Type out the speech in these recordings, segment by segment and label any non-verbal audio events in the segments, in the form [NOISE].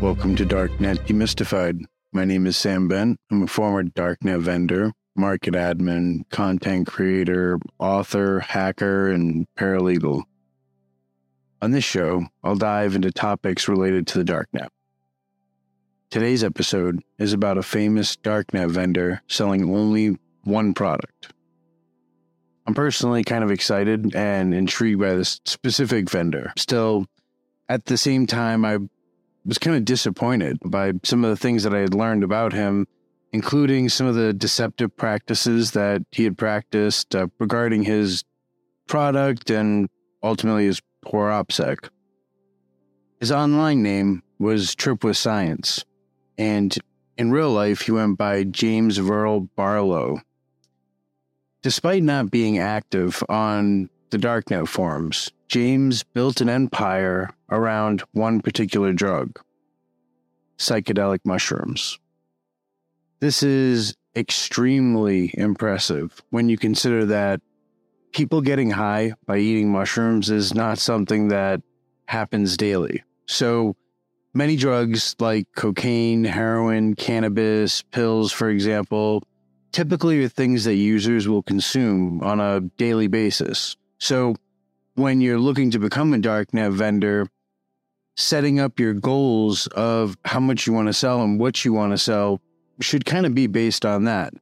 Welcome to Darknet Demystified. My name is Sam Bent. I'm a former Darknet vendor, market admin, content creator, author, hacker, and paralegal. On this show, I'll dive into topics related to the Darknet. Today's episode is about a famous Darknet vendor selling only one product. I'm personally kind of excited and intrigued by this specific vendor. Still, at the same time, I was kind of disappointed by some of the things that I had learned about him, including some of the deceptive practices that he had practiced uh, regarding his product and ultimately his poor OPSEC. His online name was Trip with Science, and in real life, he went by James Verl Barlow. Despite not being active on the Darknet forums, James built an empire around one particular drug psychedelic mushrooms. This is extremely impressive when you consider that people getting high by eating mushrooms is not something that happens daily. So, many drugs like cocaine, heroin, cannabis, pills, for example, typically are things that users will consume on a daily basis. So, when you're looking to become a darknet vendor, setting up your goals of how much you want to sell and what you want to sell should kind of be based on that.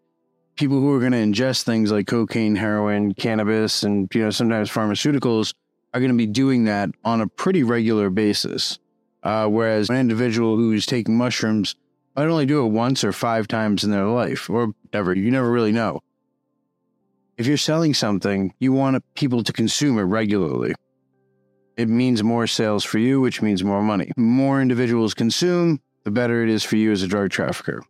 People who are going to ingest things like cocaine, heroin, cannabis, and you know sometimes pharmaceuticals are going to be doing that on a pretty regular basis. Uh, whereas an individual who's taking mushrooms might only do it once or five times in their life, or never. You never really know. If you're selling something, you want people to consume it regularly. It means more sales for you, which means more money. More individuals consume, the better it is for you as a drug trafficker.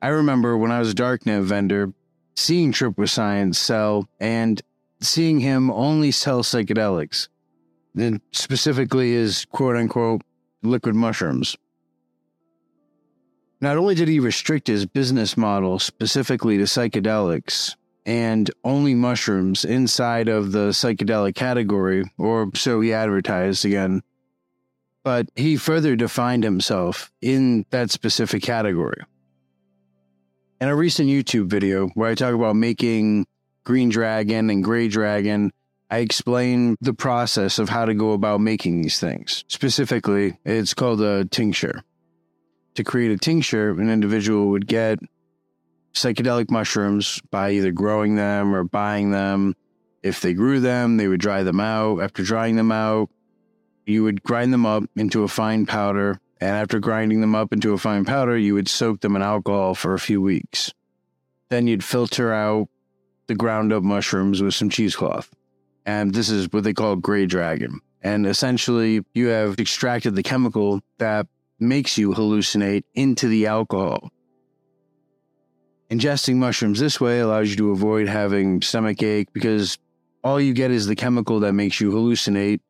I remember when I was a darknet vendor, seeing Trip with Science sell and seeing him only sell psychedelics, then specifically his quote unquote liquid mushrooms. Not only did he restrict his business model specifically to psychedelics, and only mushrooms inside of the psychedelic category, or so he advertised again. But he further defined himself in that specific category. In a recent YouTube video where I talk about making green dragon and gray dragon, I explain the process of how to go about making these things. Specifically, it's called a tincture. To create a tincture, an individual would get psychedelic mushrooms by either growing them or buying them. If they grew them, they would dry them out. After drying them out, you would grind them up into a fine powder. And after grinding them up into a fine powder, you would soak them in alcohol for a few weeks. Then you'd filter out the ground up mushrooms with some cheesecloth. And this is what they call gray dragon. And essentially, you have extracted the chemical that makes you hallucinate into the alcohol. Ingesting mushrooms this way allows you to avoid having stomach ache because all you get is the chemical that makes you hallucinate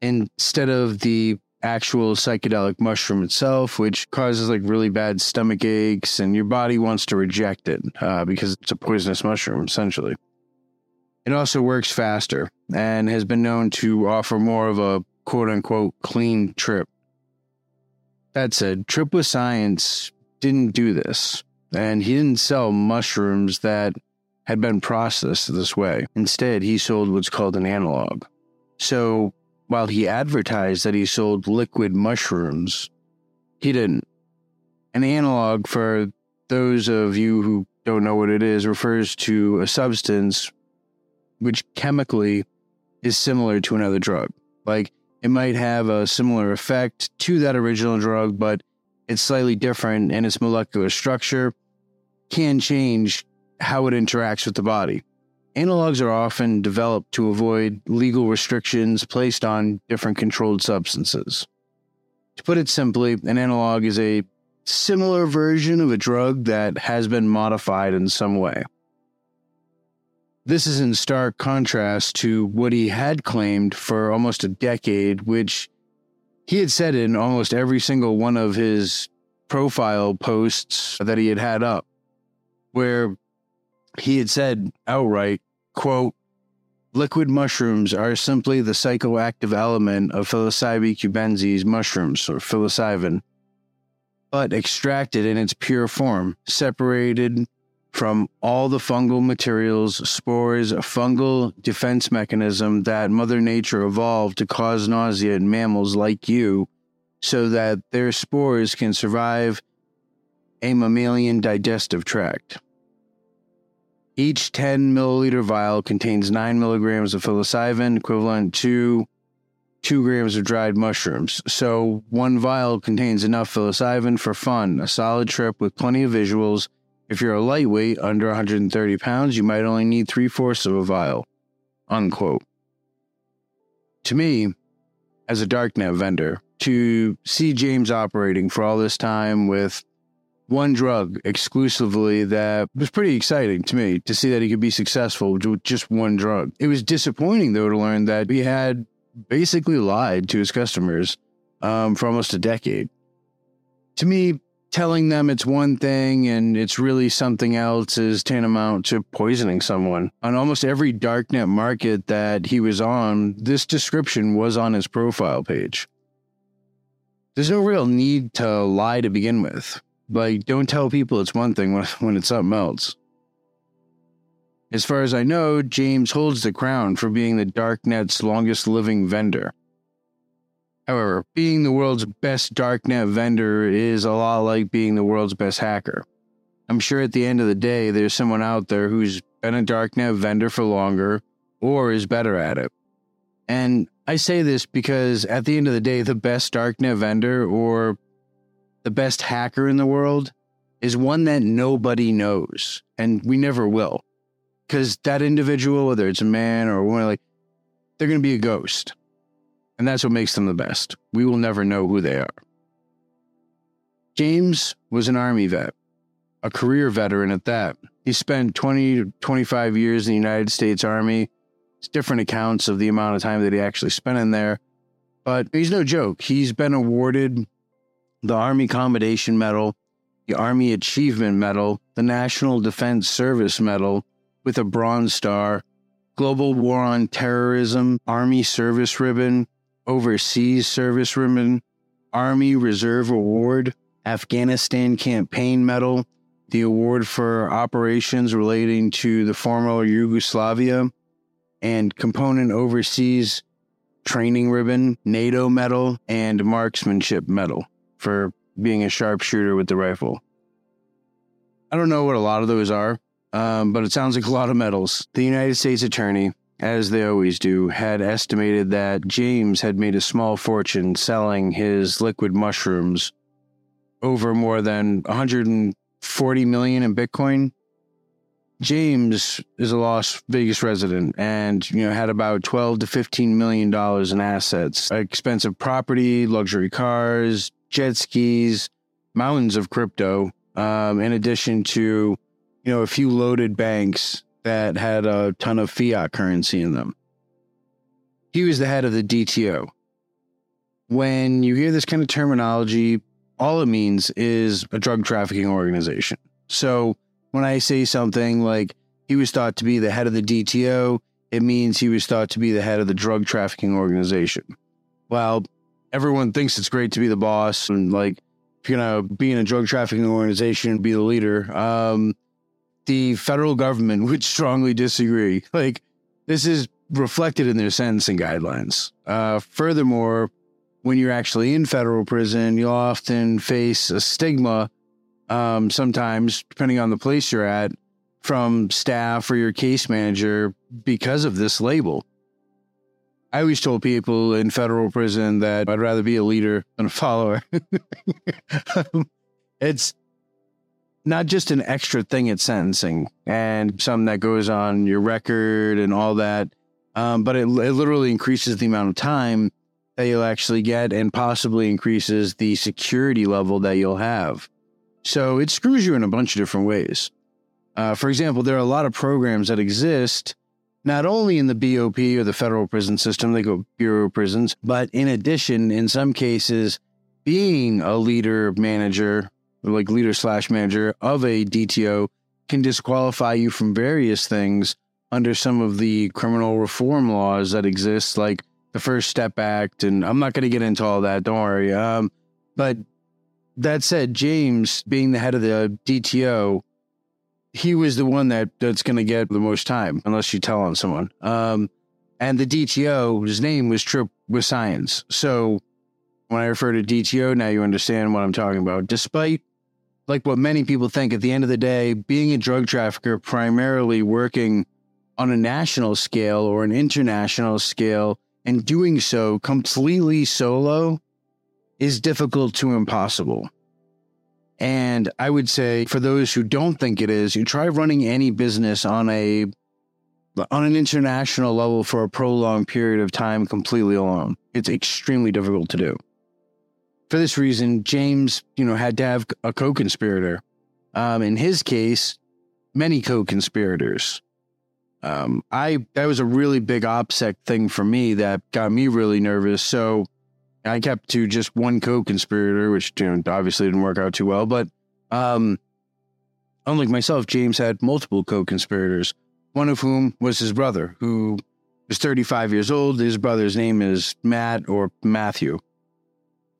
instead of the actual psychedelic mushroom itself, which causes like really bad stomach aches, and your body wants to reject it uh, because it's a poisonous mushroom, essentially. It also works faster and has been known to offer more of a quote unquote clean trip. That said, Trip with Science didn't do this and he didn't sell mushrooms that had been processed this way. Instead, he sold what's called an analog. So while he advertised that he sold liquid mushrooms, he didn't. An analog, for those of you who don't know what it is, refers to a substance which chemically is similar to another drug. Like it might have a similar effect to that original drug, but it's slightly different in its molecular structure can change how it interacts with the body. Analogs are often developed to avoid legal restrictions placed on different controlled substances. To put it simply, an analog is a similar version of a drug that has been modified in some way. This is in stark contrast to what he had claimed for almost a decade, which he had said in almost every single one of his profile posts that he had had up where he had said outright, quote, liquid mushrooms are simply the psychoactive element of psilocybe cubensis mushrooms or psilocybin. but extracted in its pure form, separated from all the fungal materials, spores, fungal defense mechanism that Mother Nature evolved to cause nausea in mammals like you so that their spores can survive a mammalian digestive tract. Each 10 milliliter vial contains 9 milligrams of psilocybin, equivalent to 2 grams of dried mushrooms. So, one vial contains enough psilocybin for fun, a solid trip with plenty of visuals. If you're a lightweight under 130 pounds, you might only need three fourths of a vial. Unquote. To me, as a darknet vendor, to see James operating for all this time with one drug exclusively that was pretty exciting to me to see that he could be successful with just one drug. It was disappointing though to learn that he had basically lied to his customers um, for almost a decade. To me, telling them it's one thing and it's really something else is tantamount to poisoning someone. On almost every darknet market that he was on, this description was on his profile page. There's no real need to lie to begin with. Like, don't tell people it's one thing when, it's something else. As far as I know, James holds the crown for being the Darknet's longest living vendor. However, being the world's best Darknet vendor is a lot like being the world's best hacker. I'm sure at the end of the day, there's someone out there who's been a Darknet vendor for longer or is better at it. And I say this because at the end of the day, the best Darknet vendor or the best hacker in the world is one that nobody knows, and we never will because that individual, whether it's a man or a woman, like they're going to be a ghost. And that's what makes them the best. We will never know who they are. James was an Army vet, a career veteran at that. He spent 20 to 25 years in the United States Army. It's different accounts of the amount of time that he actually spent in there. But he's no joke. He's been awarded the Army Commendation Medal, the Army Achievement Medal, the National Defense Service Medal, with a Bronze Star, Global War on Terrorism, Army Service Ribbon, Overseas Service Ribbon, Army Reserve Award, Afghanistan Campaign Medal, the award for operations relating to the former Yugoslavia, and Component Overseas Training Ribbon, NATO Medal, and Marksmanship Medal for being a sharpshooter with the rifle. I don't know what a lot of those are um, but it sounds like a lot of medals. The United States Attorney, as they always do, had estimated that James had made a small fortune selling his liquid mushrooms over more than 140 million in Bitcoin. James is a Las Vegas resident and you know had about 12 to 15 million dollars in assets, expensive property, luxury cars, jet skis, mountains of crypto, um, in addition to you know, a few loaded banks that had a ton of fiat currency in them. He was the head of the DTO. When you hear this kind of terminology, all it means is a drug trafficking organization. So when I say something like he was thought to be the head of the DTO, it means he was thought to be the head of the drug trafficking organization. Well, everyone thinks it's great to be the boss and like you're gonna be in a drug trafficking organization, be the leader. Um, the federal government would strongly disagree. Like, this is reflected in their sentencing guidelines. Uh, furthermore, when you're actually in federal prison, you'll often face a stigma, um, sometimes, depending on the place you're at, from staff or your case manager because of this label. I always told people in federal prison that I'd rather be a leader than a follower. [LAUGHS] it's not just an extra thing at sentencing and something that goes on your record and all that, um, but it, it literally increases the amount of time that you'll actually get and possibly increases the security level that you'll have. So it screws you in a bunch of different ways. Uh, for example, there are a lot of programs that exist not only in the BOP or the federal prison system, they go Bureau of Prisons, but in addition, in some cases, being a leader, manager, like leader slash manager of a DTO can disqualify you from various things under some of the criminal reform laws that exist, like the First Step Act. And I'm not going to get into all that. Don't worry. Um, but that said, James, being the head of the DTO, he was the one that that's going to get the most time, unless you tell on someone. Um, and the DTO, his name was Trip with Science. So when I refer to DTO, now you understand what I'm talking about. Despite like what many people think, at the end of the day, being a drug trafficker, primarily working on a national scale or an international scale, and doing so completely solo is difficult to impossible. And I would say for those who don't think it is, you try running any business on a on an international level for a prolonged period of time completely alone. It's extremely difficult to do. For this reason, James, you know, had to have a co-conspirator. Um, in his case, many co-conspirators. Um, I that was a really big OPSEC thing for me that got me really nervous. So I kept to just one co-conspirator, which you know, obviously didn't work out too well. But um, unlike myself, James had multiple co-conspirators. One of whom was his brother, who is 35 years old. His brother's name is Matt or Matthew.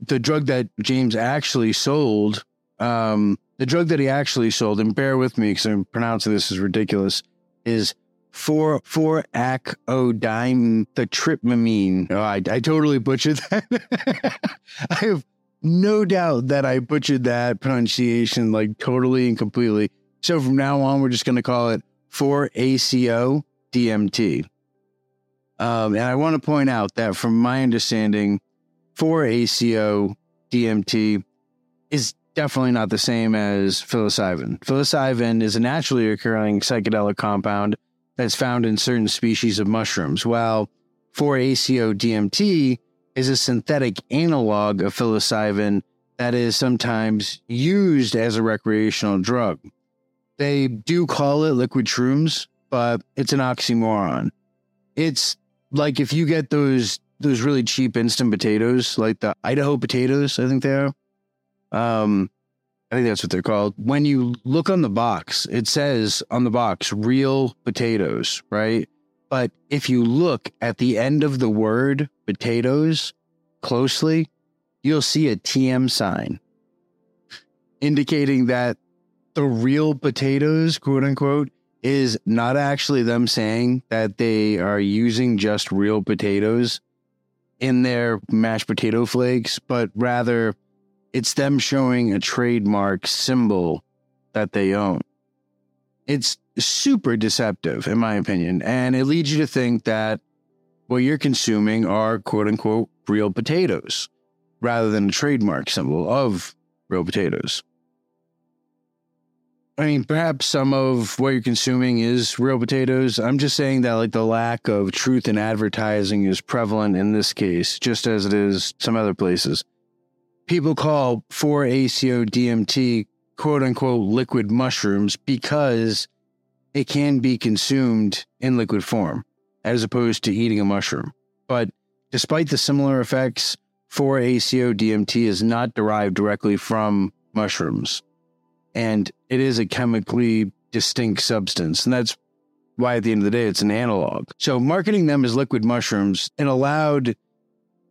The drug that James actually sold, um, the drug that he actually sold, and bear with me because I'm pronouncing this is ridiculous, is for for acodime the tripamine. Oh, I, I totally butchered that. [LAUGHS] I have no doubt that I butchered that pronunciation like totally and completely. So from now on, we're just going to call it 4-ACO DMT. Um, and I want to point out that from my understanding, 4-ACO DMT is definitely not the same as psilocybin. Psilocybin is a naturally occurring psychedelic compound that's found in certain species of mushrooms, while 4-ACO DMT is a synthetic analog of psilocybin that is sometimes used as a recreational drug. They do call it liquid shrooms, but it's an oxymoron. It's like if you get those those really cheap instant potatoes, like the Idaho potatoes, I think they are. Um, I think that's what they're called. When you look on the box, it says on the box real potatoes, right? But if you look at the end of the word potatoes closely, you'll see a TM sign indicating that the real potatoes, quote unquote, is not actually them saying that they are using just real potatoes in their mashed potato flakes, but rather it's them showing a trademark symbol that they own. It's super deceptive, in my opinion, and it leads you to think that what you're consuming are quote unquote real potatoes rather than a trademark symbol of real potatoes. I mean, perhaps some of what you're consuming is real potatoes. I'm just saying that, like, the lack of truth in advertising is prevalent in this case, just as it is some other places people call 4-ACO DMT quote unquote liquid mushrooms because it can be consumed in liquid form as opposed to eating a mushroom. But despite the similar effects, 4-ACO DMT is not derived directly from mushrooms. And it is a chemically distinct substance. And that's why at the end of the day, it's an analog. So marketing them as liquid mushrooms, it allowed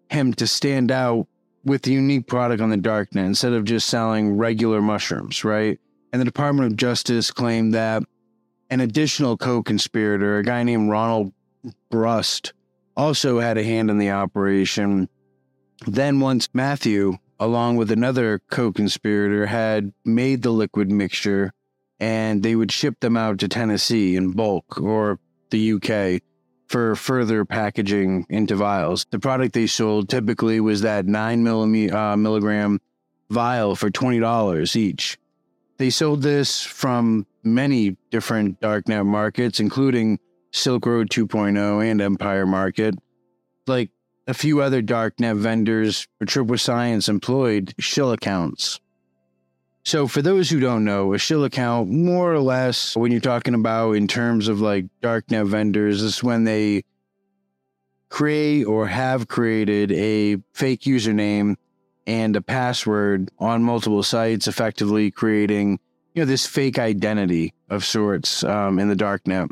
him to stand out with the unique product on the darknet instead of just selling regular mushrooms, right? And the Department of Justice claimed that an additional co conspirator, a guy named Ronald Brust, also had a hand in the operation. Then, once Matthew, along with another co conspirator, had made the liquid mixture and they would ship them out to Tennessee in bulk or the UK for further packaging into vials. The product they sold typically was that nine millime- uh, milligram vial for $20 each. They sold this from many different darknet markets, including Silk Road 2.0 and Empire Market. Like a few other darknet vendors, Trip with Science employed shill accounts. So, for those who don't know, a shill account, more or less, when you're talking about in terms of like darknet vendors, is when they create or have created a fake username and a password on multiple sites, effectively creating you know this fake identity of sorts um, in the darknet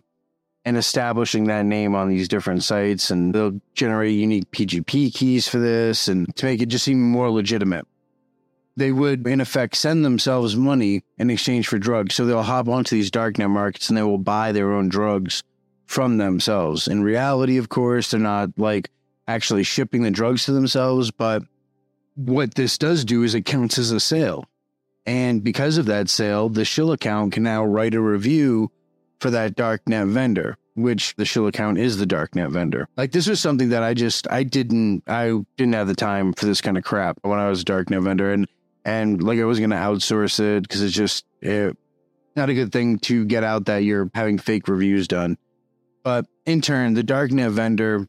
and establishing that name on these different sites, and they'll generate unique PGP keys for this and to make it just even more legitimate. they would, in effect, send themselves money in exchange for drugs. So they'll hop onto these darknet markets and they will buy their own drugs from themselves. In reality, of course, they're not like actually shipping the drugs to themselves, but what this does do is it counts as a sale. And because of that sale, the Shill account can now write a review for that darknet vendor, which the Shill account is the darknet vendor. Like this was something that I just I didn't I didn't have the time for this kind of crap when I was a darknet vendor and and like I was going to outsource it because it's just it, not a good thing to get out that you're having fake reviews done. But in turn, the darknet vendor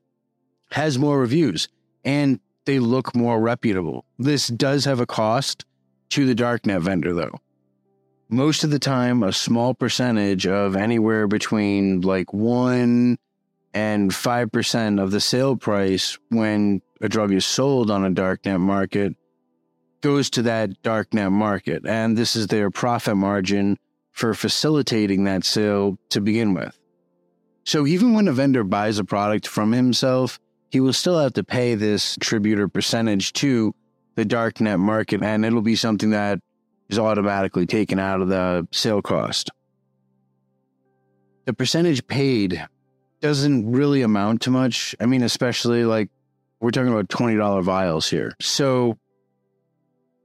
has more reviews and they look more reputable. This does have a cost to the darknet vendor though most of the time a small percentage of anywhere between like 1 and 5% of the sale price when a drug is sold on a darknet market goes to that darknet market and this is their profit margin for facilitating that sale to begin with. So even when a vendor buys a product from himself, he will still have to pay this tribute or percentage to the darknet market and it'll be something that is automatically taken out of the sale cost. The percentage paid doesn't really amount to much. I mean, especially like we're talking about $20 vials here. So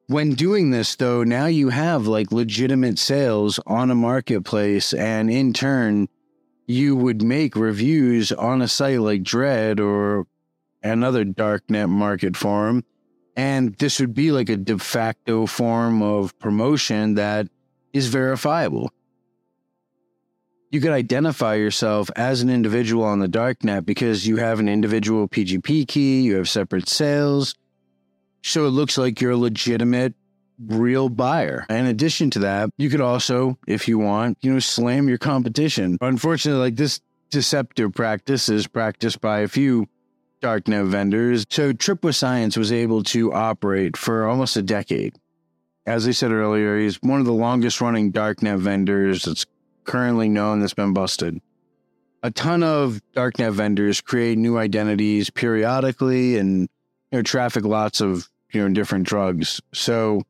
when doing this though, now you have like legitimate sales on a marketplace and in turn you would make reviews on a site like Dread or another darknet market forum and this would be like a de facto form of promotion that is verifiable. You could identify yourself as an individual on the darknet because you have an individual PGP key, you have separate sales. So it looks like you're a legitimate, real buyer. In addition to that, you could also, if you want, you know, slam your competition. Unfortunately, like this deceptive practice is practiced by a few darknet vendors. So Tripwith Science was able to operate for almost a decade. As I said earlier, he's one of the longest running darknet vendors that's currently known that's been busted. A ton of darknet vendors create new identities periodically and you know, traffic lots of you know different drugs. So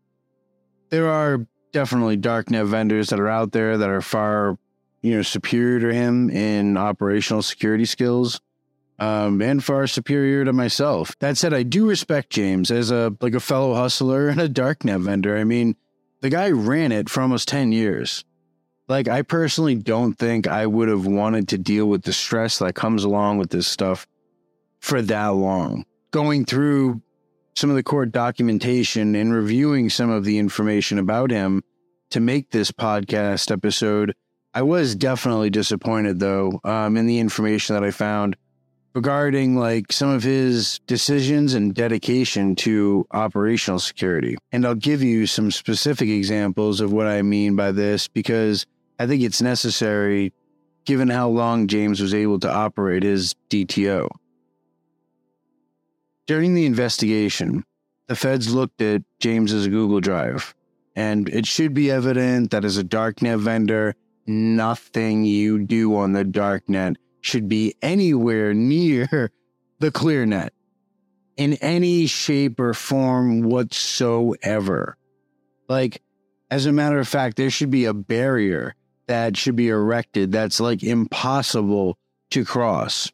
there are definitely darknet vendors that are out there that are far you know superior to him in operational security skills um, and far superior to myself. That said, I do respect James as a like a fellow hustler and a darknet vendor. I mean, the guy ran it for almost 10 years. Like, I personally don't think I would have wanted to deal with the stress that comes along with this stuff for that long. Going through some of the court documentation and reviewing some of the information about him to make this podcast episode, I was definitely disappointed, though, um, in the information that I found regarding like some of his decisions and dedication to operational security. And I'll give you some specific examples of what I mean by this because I think it's necessary given how long James was able to operate his DTO. During the investigation, the feds looked at James's Google Drive, and it should be evident that as a darknet vendor, nothing you do on the darknet should be anywhere near [LAUGHS] the clear net in any shape or form whatsoever. Like, as a matter of fact, there should be a barrier that should be erected that's like impossible to cross.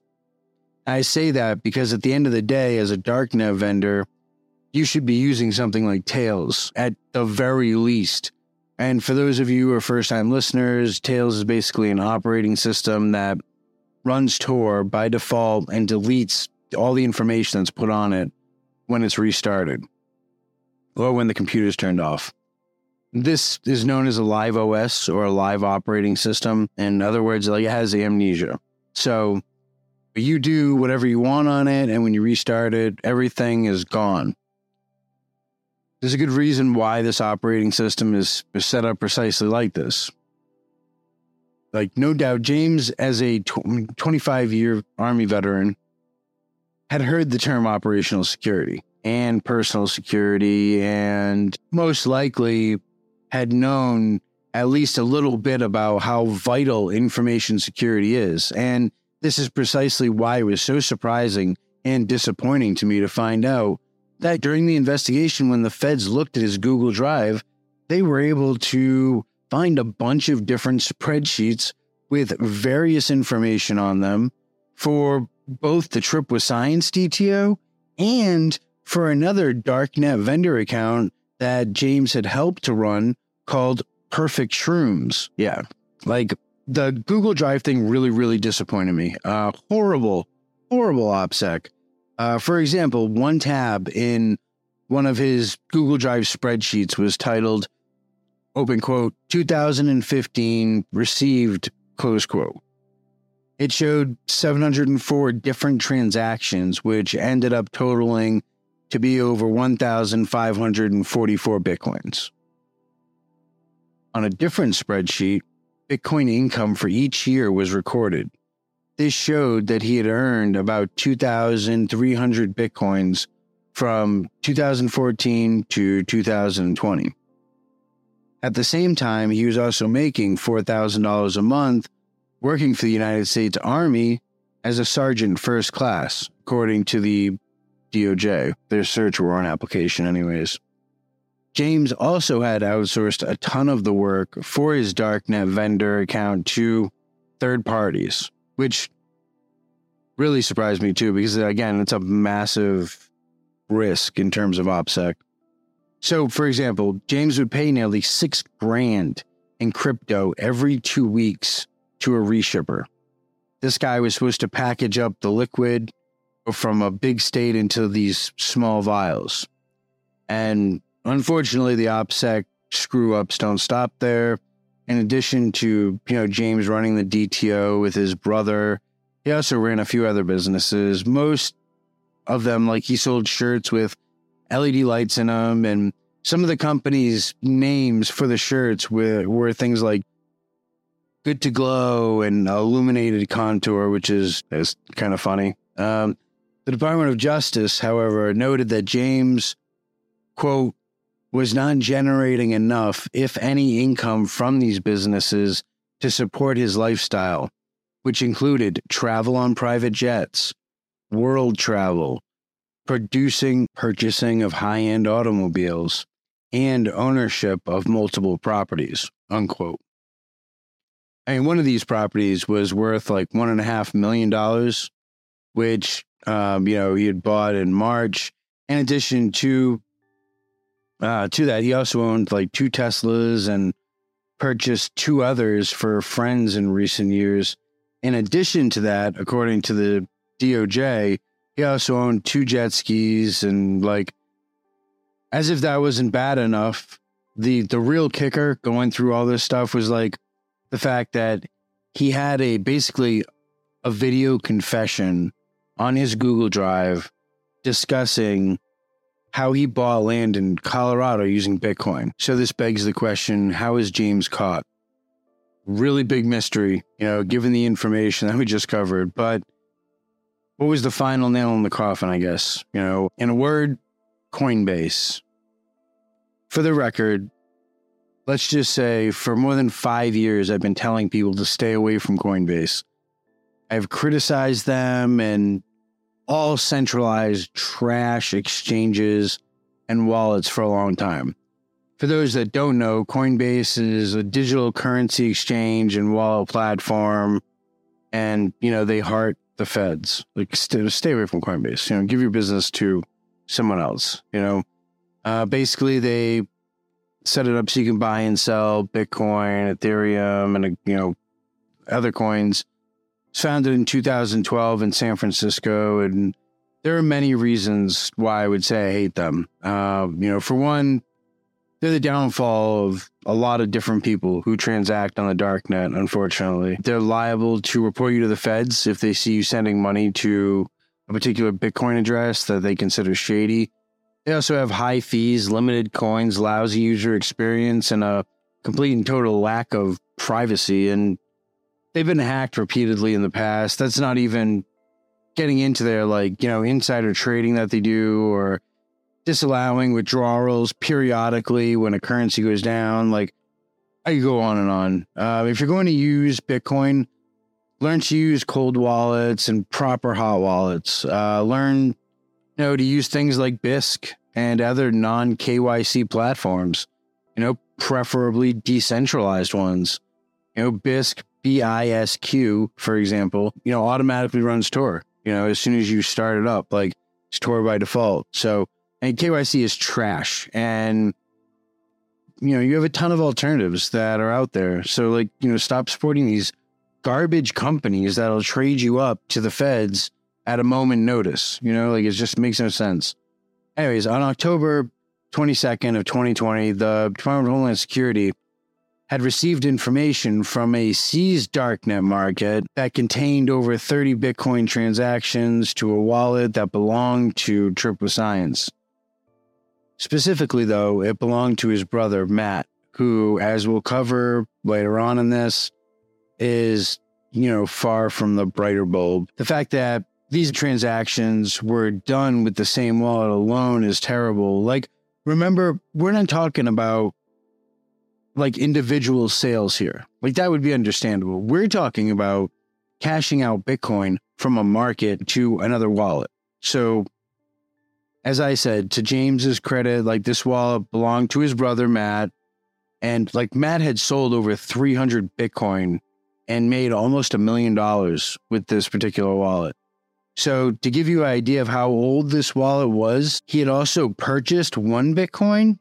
I say that because at the end of the day, as a darknet vendor, you should be using something like Tails at the very least. And for those of you who are first time listeners, Tails is basically an operating system that runs Tor by default and deletes all the information that's put on it when it's restarted or when the computer is turned off. This is known as a live OS or a live operating system. In other words, it has amnesia. So you do whatever you want on it, and when you restart it, everything is gone. There's a good reason why this operating system is set up precisely like this like no doubt james as a 25 year army veteran had heard the term operational security and personal security and most likely had known at least a little bit about how vital information security is. And this is precisely why it was so surprising and disappointing to me to find out that during the investigation, when the feds looked at his Google Drive, they were able to find a bunch of different spreadsheets with various information on them for both the Trip with Science DTO and for another darknet vendor account that James had helped to run called Perfect Shrooms. Yeah. Like the Google Drive thing really, really disappointed me. Uh, horrible, horrible OPSEC. Uh, for example, one tab in one of his Google Drive spreadsheets was titled, open quote, 2015 received, close quote. It showed 704 different transactions, which ended up totaling to be over 1,544 Bitcoins. On a different spreadsheet, Bitcoin income for each year was recorded. This showed that he had earned about 2,300 Bitcoins from 2014 to 2020. At the same time, he was also making $4,000 a month working for the United States Army as a sergeant first class, according to the DOJ, their search warrant application, anyways. James also had outsourced a ton of the work for his darknet vendor account to third parties, which really surprised me too, because again, it's a massive risk in terms of OPSEC. So, for example, James would pay nearly six grand in crypto every two weeks to a reshipper. This guy was supposed to package up the liquid from a big state into these small vials. And unfortunately, the OPSEC screw ups don't stop there. In addition to, you know, James running the DTO with his brother, he also ran a few other businesses. Most of them, like he sold shirts with LED lights in them, and some of the company's names for the shirts were, were things like Good to Glow and Illuminated Contour, which is, is kind of funny. Um, the Department of Justice, however, noted that James, quote, was not generating enough, if any, income from these businesses to support his lifestyle, which included travel on private jets, world travel, producing, purchasing of high end automobiles, and ownership of multiple properties, unquote. I mean, one of these properties was worth like one and a half million dollars, which, um, you know, he had bought in March. In addition to uh, to that, he also owned like two Teslas and purchased two others for friends in recent years. In addition to that, according to the DOJ, he also owned two jet skis and like as if that wasn't bad enough. The the real kicker going through all this stuff was like the fact that he had a basically a video confession on his Google Drive discussing how he bought land in Colorado using Bitcoin. So this begs the question how is James caught? Really big mystery, you know, given the information that we just covered. But what was the final nail in the coffin, I guess? You know, in a word, Coinbase. For the record, let's just say for more than five years, I've been telling people to stay away from Coinbase. I've criticized them and all centralized trash exchanges and wallets for a long time. For those that don't know, Coinbase is a digital currency exchange and wallet platform, and you know they heart the feds. Like stay, stay away from Coinbase. You know, give your business to someone else. You know, uh, basically they set it up so you can buy and sell Bitcoin, Ethereum, and you know other coins It's founded in 2012 in San Francisco, and there are many reasons why I would say I hate them. Uh, you know, for one, they're the downfall of a lot of different people who transact on the dark net, unfortunately. They're liable to report you to the feds if they see you sending money to a particular Bitcoin address that they consider shady. They also have high fees, limited coins, lousy user experience, and a complete and total lack of privacy. And they've been hacked repeatedly in the past. That's not even getting into their like, you know, insider trading that they do or disallowing withdrawals periodically when a currency goes down. Like I could go on and on. Uh, if you're going to use Bitcoin, learn to use cold wallets and proper hot wallets. Uh, learn you know, to use things like Bisq and other non KYC platforms, you know, preferably decentralized ones. You know, Bisq, B I S Q, for example, you know, automatically runs Tor, you know, as soon as you start it up, like it's Tor by default. So, and KYC is trash. And, you know, you have a ton of alternatives that are out there. So, like, you know, stop supporting these garbage companies that'll trade you up to the feds at a moment notice. You know, like it just makes no sense. Anyways, on October 22nd of 2020, the Department of Homeland Security had received information from a seized darknet market that contained over 30 Bitcoin transactions to a wallet that belonged to Tripwith Science. Specifically, though, it belonged to his brother, Matt, who, as we'll cover later on in this, is, you know, far from the brighter bulb. The fact that these transactions were done with the same wallet alone is terrible. Like, remember, we're not talking about like individual sales here. Like, that would be understandable. We're talking about cashing out Bitcoin from a market to another wallet. So, as I said, to James's credit, like this wallet belonged to his brother, Matt. And like Matt had sold over 300 Bitcoin and made almost a million dollars with this particular wallet. So, to give you an idea of how old this wallet was, he had also purchased one Bitcoin,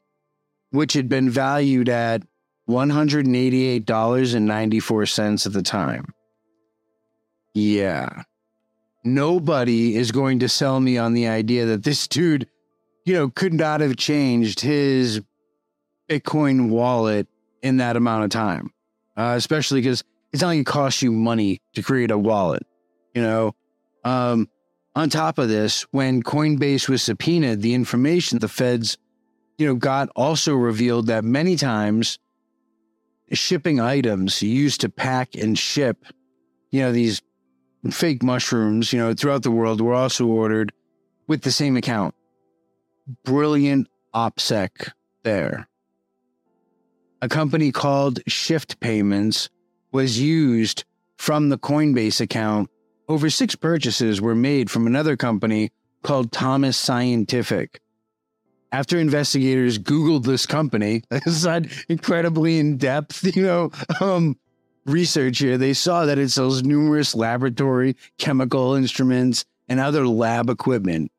which had been valued at $188.94 at the time. Yeah. Nobody is going to sell me on the idea that this dude, you know, could not have changed his Bitcoin wallet in that amount of time, uh, especially because it's not going to cost you money to create a wallet. You know, um, on top of this, when Coinbase was subpoenaed, the information the feds, you know, got also revealed that many times shipping items used to pack and ship, you know, these fake mushrooms, you know, throughout the world were also ordered with the same account. Brilliant OPSEC there. A company called Shift Payments was used from the Coinbase account. Over six purchases were made from another company called Thomas Scientific. After investigators Googled this company, [LAUGHS] this had incredibly in depth, you know, um, research here, they saw that it sells numerous laboratory, chemical instruments, and other lab equipment.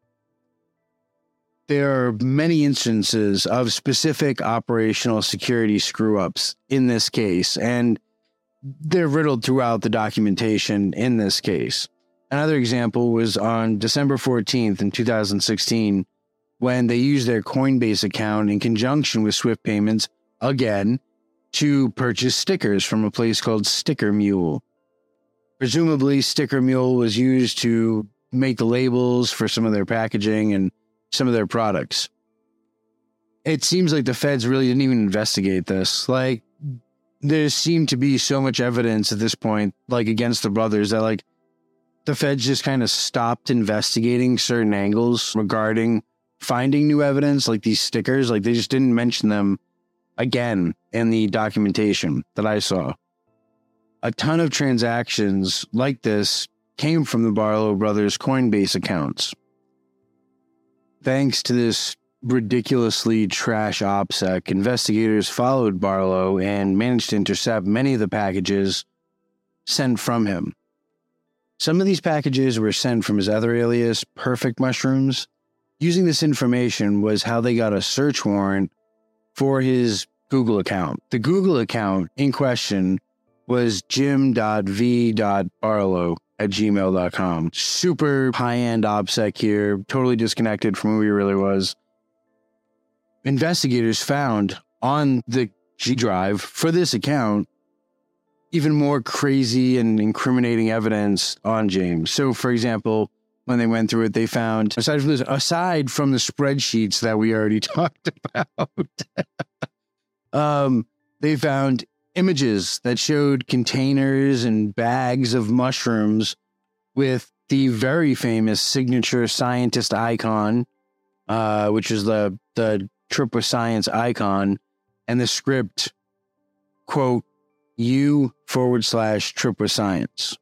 There are many instances of specific operational security screw ups in this case, and they're riddled throughout the documentation in this case. Another example was on December 14th in 2016 when they used their Coinbase account in conjunction with Shift Payments again to purchase stickers from a place called Sticker Mule. Presumably, Sticker Mule was used to make the labels for some of their packaging and some of their products. It seems like the feds really didn't even investigate this. Like, there seemed to be so much evidence at this point, like against the brothers, that like the feds just kind of stopped investigating certain angles regarding finding new evidence, like these stickers. Like, they just didn't mention them again in the documentation that I saw. A ton of transactions like this came from the Barlow brothers' Coinbase accounts. Thanks to this ridiculously trash OPSEC, investigators followed Barlow and managed to intercept many of the packages sent from him. Some of these packages were sent from his other alias, Perfect Mushrooms. Using this information was how they got a search warrant for his Google account. The Google account in question was jim.v.barlow at gmail.com. Super high end OPSEC here, totally disconnected from who he really was. Investigators found on the G drive for this account even more crazy and incriminating evidence on James. So, for example, when they went through it, they found aside from this, aside from the spreadsheets that we already [LAUGHS] talked about, um, they found images that showed containers and bags of mushrooms with the very famous signature scientist icon, uh, which is the the Tripwith Science icon, and the script, quote, you forward slash Tripwith Science.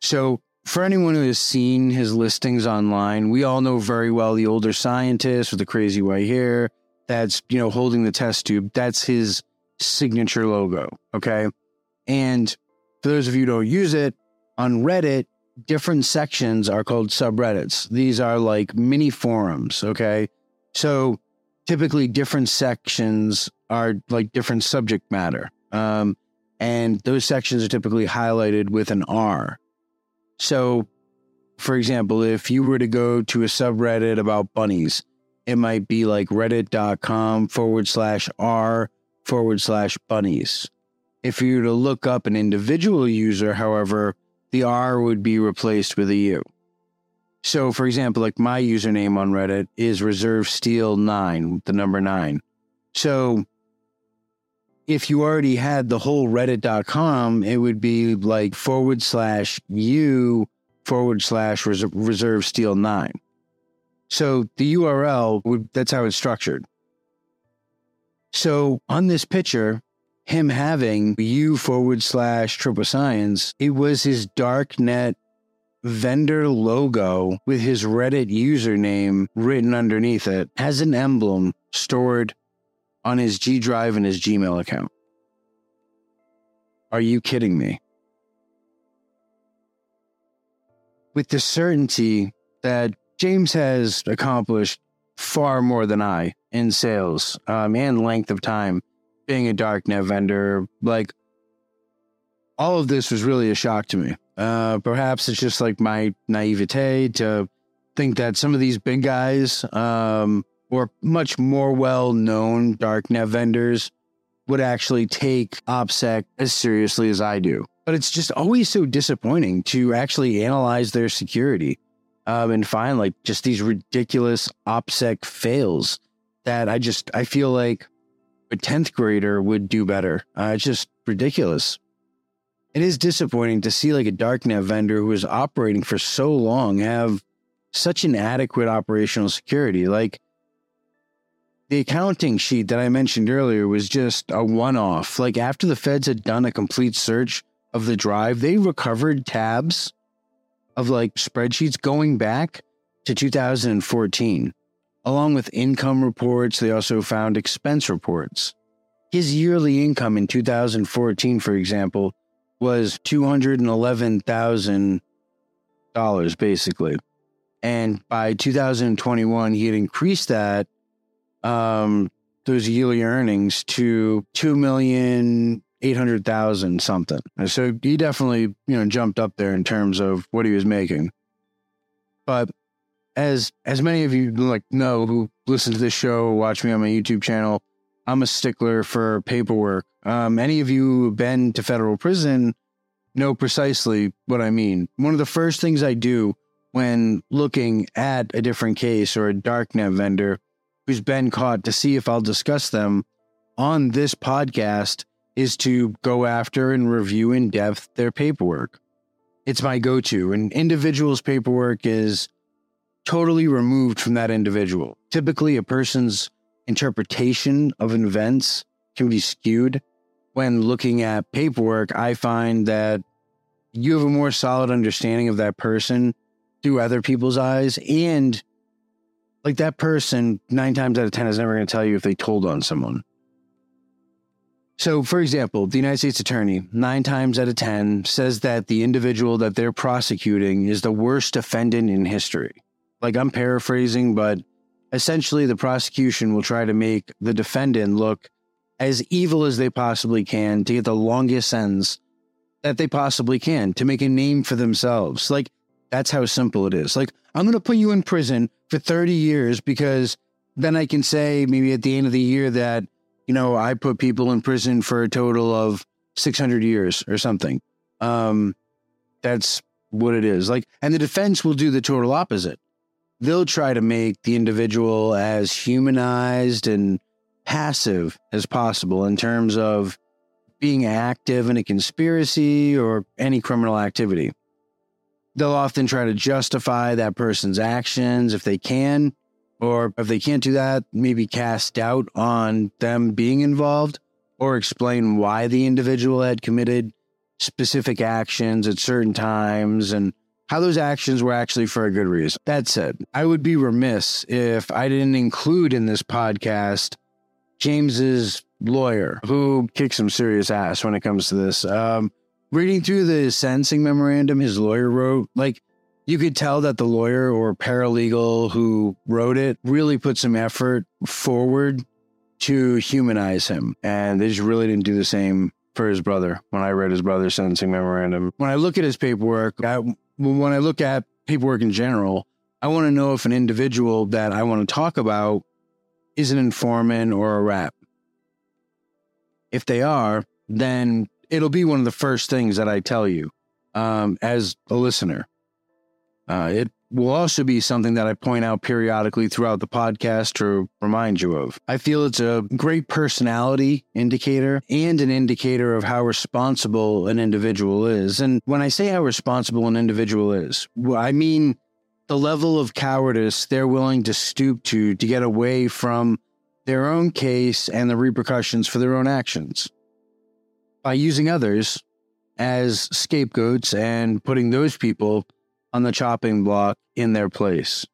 So for anyone who has seen his listings online, we all know very well the older scientist with the crazy white hair that's, you know, holding the test tube. That's his signature logo. Okay. And for those of you who don't use it, on Reddit, different sections are called subreddits. These are like mini forums. Okay. So typically different sections are like different subject matter. Um, and those sections are typically highlighted with an R. So, for example, if you were to go to a subreddit about bunnies, it might be like reddit.com forward slash r forward slash bunnies. If you were to look up an individual user, however, the R would be replaced with a U. So, for example, like my username on Reddit is reserve steel nine, the number nine. So, if you already had the whole reddit.com, it would be like forward slash U forward slash reserve steel nine. So the URL that's how it's structured. So on this picture, him having U forward slash triple science, it was his darknet vendor logo with his Reddit username written underneath it as an emblem stored on his G Drive and his Gmail account. Are you kidding me? With the certainty that James has accomplished far more than I in sales um, and length of time being a darknet vendor. Like, all of this was really a shock to me. Uh, perhaps it's just like my naivete to think that some of these big guys um, or much more well known darknet vendors would actually take OPSEC as seriously as I do. But it's just always so disappointing to actually analyze their security um, and find like just these ridiculous OPSEC fails that I just I feel like a 10th grader would do better. Uh, it's just ridiculous. It is disappointing to see like a darknet vendor who is operating for so long have such inadequate operational security. Like the accounting sheet that I mentioned earlier was just a one off. Like after the feds had done a complete search of the drive, they recovered tabs of like spreadsheets going back to 2014. Along with income reports, they also found expense reports. His yearly income in 2014, for example, was $211,000 basically. And by 2021, he had increased that, um, those yearly earnings to two million eight hundred thousand something. So he definitely, you know, jumped up there in terms of what he was making. But as as many of you like know who listen to this show, watch me on my YouTube channel, I'm a stickler for paperwork. Um, any of you who've been to federal prison know precisely what I mean. One of the first things I do when looking at a different case or a darknet vendor who's been caught to see if I'll discuss them on this podcast is to go after and review in depth their paperwork. It's my go to. An individual's paperwork is totally removed from that individual. Typically, a person's interpretation of events can be skewed. When looking at paperwork, I find that you have a more solid understanding of that person through other people's eyes. And like that person, nine times out of 10 is never going to tell you if they told on someone. So, for example, the United States Attorney, nine times out of 10, says that the individual that they're prosecuting is the worst defendant in history. Like, I'm paraphrasing, but essentially, the prosecution will try to make the defendant look as evil as they possibly can to get the longest sentence that they possibly can to make a name for themselves. Like, that's how simple it is. Like, I'm going to put you in prison for 30 years because then I can say maybe at the end of the year that you know, I put people in prison for a total of 600 years or something. Um, that's what it is. Like, and the defense will do the total opposite. They'll try to make the individual as humanized and passive as possible in terms of being active in a conspiracy or any criminal activity. They'll often try to justify that person's actions if they can or if they can't do that, maybe cast doubt on them being involved or explain why the individual had committed specific actions at certain times and how those actions were actually for a good reason. That said, I would be remiss if I didn't include in this podcast James's lawyer, who kicks some serious ass when it comes to this. Um, reading through the sentencing memorandum his lawyer wrote, like you could tell that the lawyer or paralegal who wrote it really put some effort forward to humanize him. And they just really didn't do the same for his brother when I read his brother's sentencing memorandum. When I look at his paperwork, I, when I look at paperwork in general, I want to know if an individual that I want to talk about is an informant or a rat. If they are, then it'll be one of the first things that I tell you um, as a listener. Uh, it will also be something that I point out periodically throughout the podcast to remind you of. I feel it's a great personality indicator and an indicator of how responsible an individual is. And when I say how responsible an individual is, I mean the level of cowardice they're willing to stoop to to get away from their own case and the repercussions for their own actions by using others as scapegoats and putting those people on the chopping block in their place.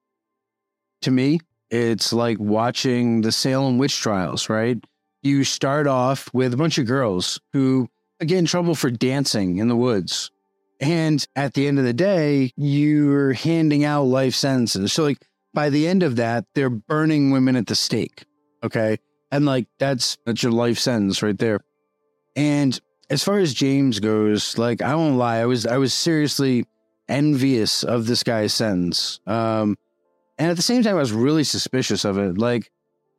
To me, it's like watching the Salem witch trials, right? You start off with a bunch of girls who get in trouble for dancing in the woods. And at the end of the day, you're handing out life sentences. So, like, by the end of that, they're burning women at the stake. Okay. And like, that's, that's your life sentence right there. And as far as James goes, like, I won't lie, I was, I was seriously envious of this guy's sentence. Um, and at the same time, I was really suspicious of it. Like,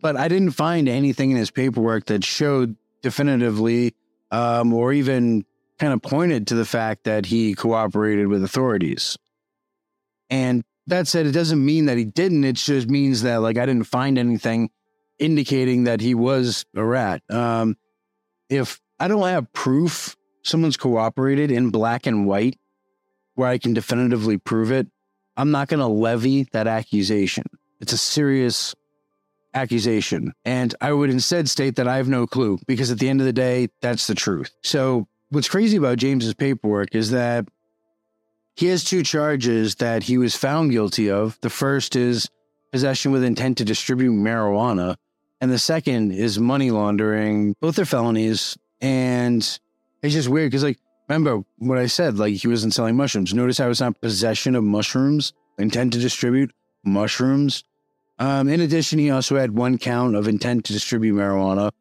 but I didn't find anything in his paperwork that showed definitively um, or even kind of pointed to the fact that he cooperated with authorities. And that said, it doesn't mean that he didn't. It just means that, like, I didn't find anything indicating that he was a rat. Um, if I don't have proof someone's cooperated in black and white, where I can definitively prove it, I'm not going to levy that accusation. It's a serious accusation. And I would instead state that I have no clue because at the end of the day, that's the truth. So, what's crazy about James's paperwork is that he has two charges that he was found guilty of. The first is possession with intent to distribute marijuana, and the second is money laundering. Both are felonies. And it's just weird because, like, remember what I said, like he wasn't selling mushrooms. Notice how it's not possession of mushrooms, intent to distribute mushrooms. Um, in addition, he also had one count of intent to distribute marijuana,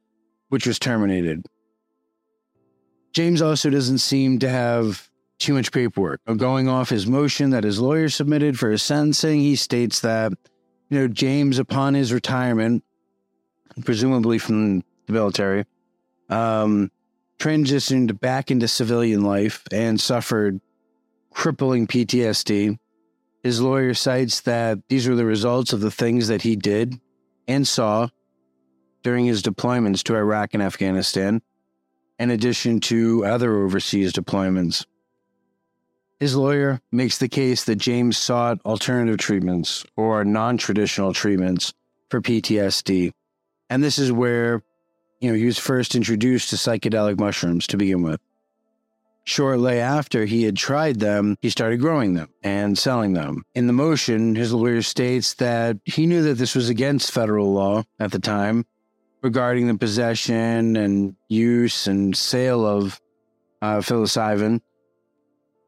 which was terminated. James also doesn't seem to have too much paperwork. Going off his motion that his lawyer submitted for his sentencing, he states that, you know, James, upon his retirement, presumably from the military, um, transitioned back into civilian life and suffered crippling PTSD. His lawyer cites that these were the results of the things that he did and saw during his deployments to Iraq and Afghanistan, in addition to other overseas deployments. His lawyer makes the case that James sought alternative treatments or non traditional treatments for PTSD. And this is where you know, he was first introduced to psychedelic mushrooms to begin with. Shortly after he had tried them, he started growing them and selling them. In the motion, his lawyer states that he knew that this was against federal law at the time regarding the possession and use and sale of uh, psilocybin.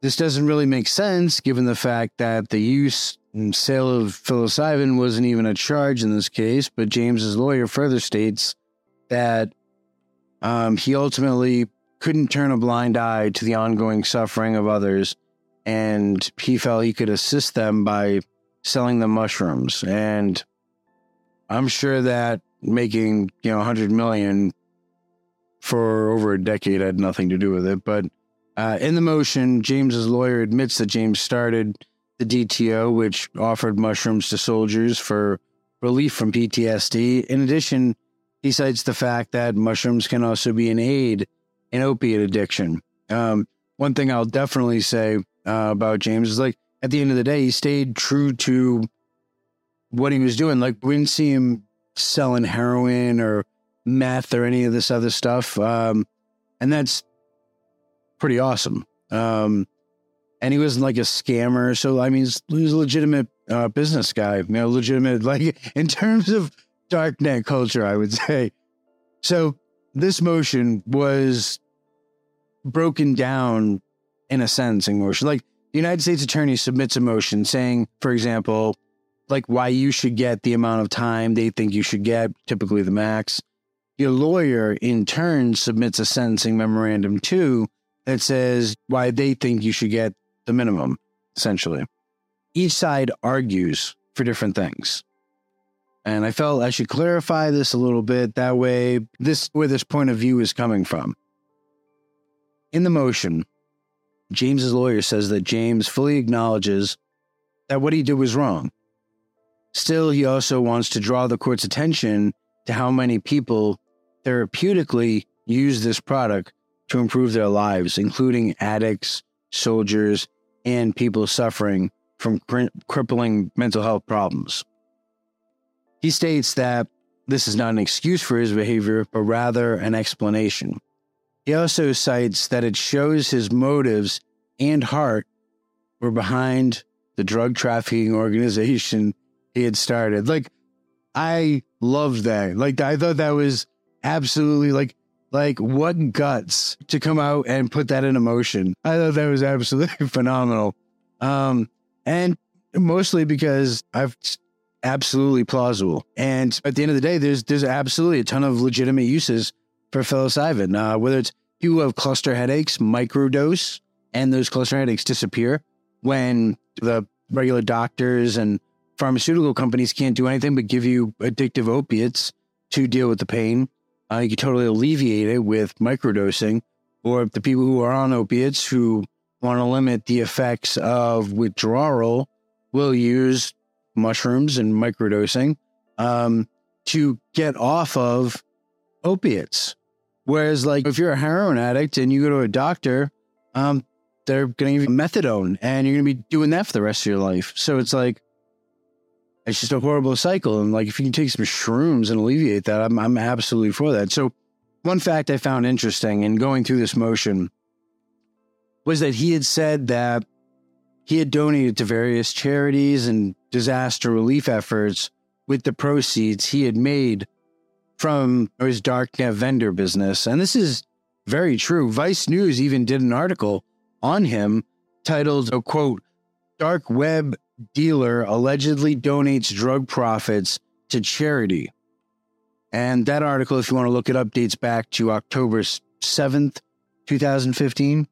This doesn't really make sense given the fact that the use and sale of psilocybin wasn't even a charge in this case, but James's lawyer further states that um, he ultimately couldn't turn a blind eye to the ongoing suffering of others, and he felt he could assist them by selling them mushrooms. And I'm sure that making you know 100 million for over a decade had nothing to do with it. But uh, in the motion, James's lawyer admits that James started the DTO, which offered mushrooms to soldiers for relief from PTSD. In addition, he cites the fact that mushrooms can also be an aid in opiate addiction. Um, one thing I'll definitely say uh, about James is like at the end of the day, he stayed true to what he was doing. Like we didn't see him selling heroin or meth or any of this other stuff, um, and that's pretty awesome. Um, and he wasn't like a scammer. So I mean, he's, he was a legitimate uh, business guy, you know, legitimate [LAUGHS] like in terms of darknet culture, I would [LAUGHS] say. So this motion was broken down in a sentencing motion. Like the United States attorney submits a motion saying, for example, like why you should get the amount of time they think you should get, typically the max. Your lawyer in turn submits a sentencing memorandum too that says why they think you should get the minimum, essentially. Each side argues for different things. And I felt I should clarify this a little bit. That way, this where this point of view is coming from. In the motion, James's lawyer says that James fully acknowledges that what he did was wrong. Still, he also wants to draw the court's attention to how many people therapeutically use this product to improve their lives, including addicts, soldiers, and people suffering from cri- crippling mental health problems. He states that this is not an excuse for his behavior, but rather an explanation. He also cites that it shows his motives and heart were behind the drug trafficking organization he had started. Like, I loved that. Like, I thought that was absolutely like, like what guts to come out and put that in motion. I thought that was absolutely [LAUGHS] phenomenal. Um, and mostly because I've absolutely plausible. And at the end of the day, there's there's absolutely a ton of legitimate uses for psilocybin. Uh, whether it's people who have cluster headaches, microdose, and those cluster headaches disappear when the regular doctors and pharmaceutical companies can't do anything but give you addictive opiates to deal with the pain. Uh, you can totally alleviate it with microdosing, or the people who are on opiates who want to limit the effects of withdrawal will use mushrooms and microdosing um, to get off of opiates. Whereas, like, if you're a heroin addict and you go to a doctor, um, they're going to give you methadone and you're going to be doing that for the rest of your life. So it's like, it's just a horrible cycle. And like, if you can take some shrooms and alleviate that, I'm, I'm absolutely for that. So, one fact I found interesting in going through this motion was that he had said that he had donated to various charities and disaster relief efforts with the proceeds he had made from his darknet vendor business. And this is very true. Vice News even did an article on him titled, a quote, Dark Web Dealer Allegedly Donates Drug Profits to Charity. And that article, if you want to look it up, dates back to October 7th, 2015.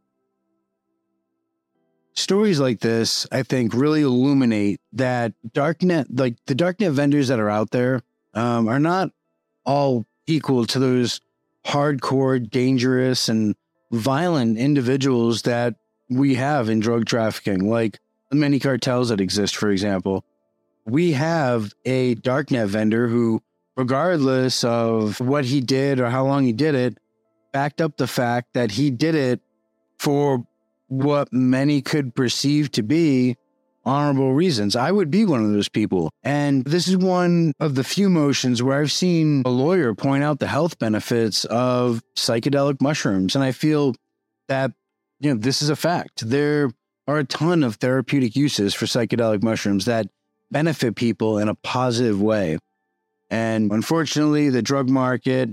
Stories like this, I think, really illuminate that darknet, like the darknet vendors that are out there, um, are not all equal to those hardcore, dangerous, and violent individuals that we have in drug trafficking, like the many cartels that exist, for example. We have a darknet vendor who, regardless of what he did or how long he did it, backed up the fact that he did it for what many could perceive to be honorable reasons. I would be one of those people. And this is one of the few motions where I've seen a lawyer point out the health benefits of psychedelic mushrooms. And I feel that, you know, this is a fact. There are a ton of therapeutic uses for psychedelic mushrooms that benefit people in a positive way. And unfortunately, the drug market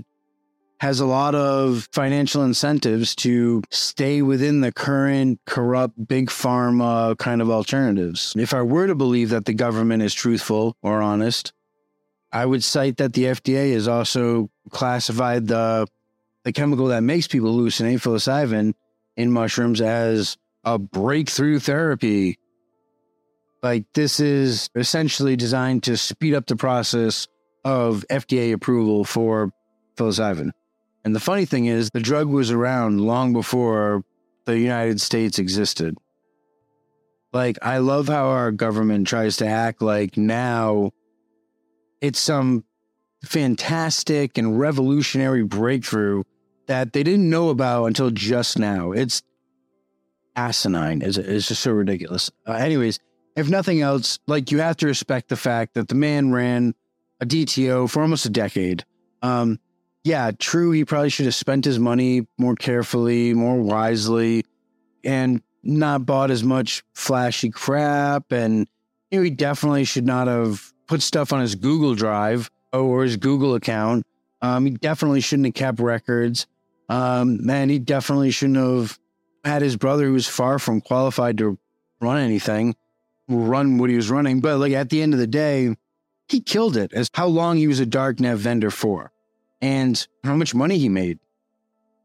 has a lot of financial incentives to stay within the current corrupt big pharma kind of alternatives. If I were to believe that the government is truthful or honest, I would cite that the FDA has also classified the the chemical that makes people hallucinate, psilocybin, in mushrooms as a breakthrough therapy. Like this is essentially designed to speed up the process of FDA approval for psilocybin. And the funny thing is, the drug was around long before the United States existed. Like, I love how our government tries to act like now it's some fantastic and revolutionary breakthrough that they didn't know about until just now. It's asinine. It's, it's just so ridiculous. Uh, anyways, if nothing else, like you have to respect the fact that the man ran a DTO for almost a decade. Um, yeah, true. He probably should have spent his money more carefully, more wisely, and not bought as much flashy crap. And you know, he definitely should not have put stuff on his Google Drive or his Google account. Um, he definitely shouldn't have kept records. Um, and he definitely shouldn't have had his brother, who was far from qualified to run anything, run what he was running. But like at the end of the day, he killed it as how long he was a darknet vendor for and how much money he made.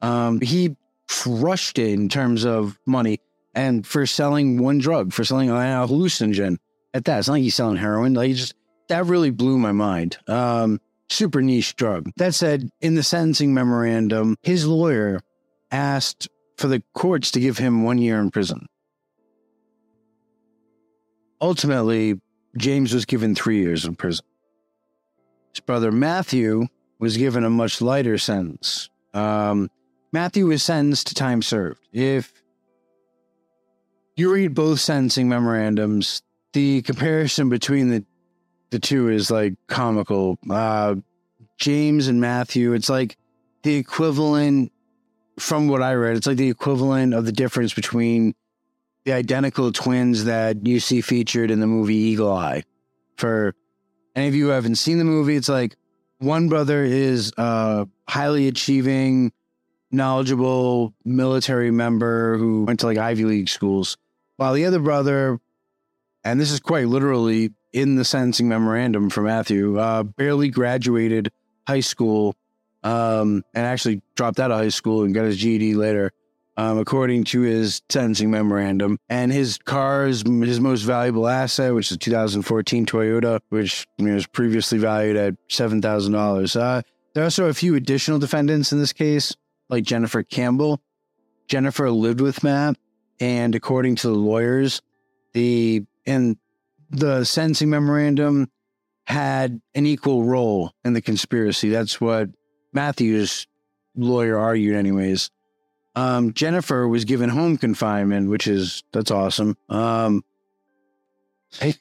Um, he crushed it in terms of money and for selling one drug, for selling a hallucinogen at that. It's not like he's selling heroin. Like just that really blew my mind. Um, super niche drug. That said, in the sentencing memorandum, his lawyer asked for the courts to give him one year in prison. Ultimately, James was given three years in prison. His brother Matthew was given a much lighter sentence. Um, Matthew was sentenced to time served. If you read both sentencing memorandums, the comparison between the the two is like comical. Uh, James and Matthew, it's like the equivalent, from what I read, it's like the equivalent of the difference between the identical twins that you see featured in the movie Eagle Eye. For any of you who haven't seen the movie, it's like one brother is a highly achieving, knowledgeable military member who went to like Ivy League schools, while the other brother, and this is quite literally in the sentencing memorandum for Matthew, uh, barely graduated high school um, and actually dropped out of high school and got his GED later um, according to his sentencing memorandum. And his car is his most valuable asset, which is a 2014 Toyota, which you know, was previously valued at $7,000. Uh, there are also a few additional defendants in this case, like Jennifer Campbell. Jennifer lived with Matt, and according to the lawyers, the in the sentencing memorandum had an equal role in the conspiracy. That's what Matthew's lawyer argued, anyways. Um, Jennifer was given home confinement, which is that's awesome. Um, [LAUGHS]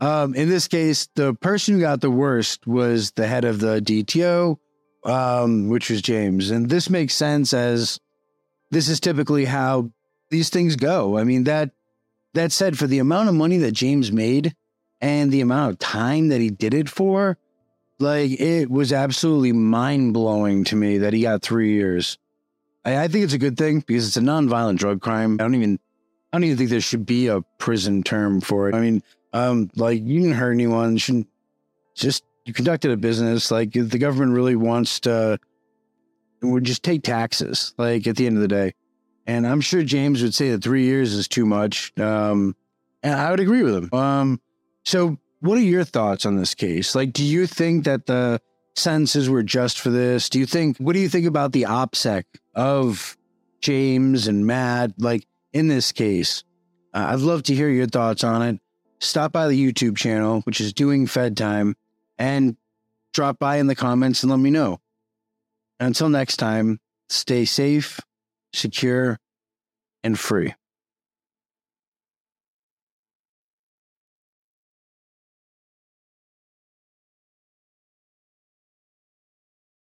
um, in this case, the person who got the worst was the head of the DTO, um, which was James, and this makes sense as this is typically how these things go. I mean that that said, for the amount of money that James made and the amount of time that he did it for, like it was absolutely mind blowing to me that he got three years. I, I think it's a good thing because it's a non-violent drug crime. I don't even, I don't even think there should be a prison term for it. I mean, um, like you didn't hurt anyone. Shouldn't just you conducted a business. Like the government really wants to, would just take taxes. Like at the end of the day, and I'm sure James would say that three years is too much. Um, and I would agree with him. Um, so what are your thoughts on this case? Like, do you think that the sentences were just for this? Do you think, what do you think about the OPSEC of James and Matt? Like, in this case, uh, I'd love to hear your thoughts on it. Stop by the YouTube channel, which is Doing Fed Time, and drop by in the comments and let me know. Until next time, stay safe, secure, and free.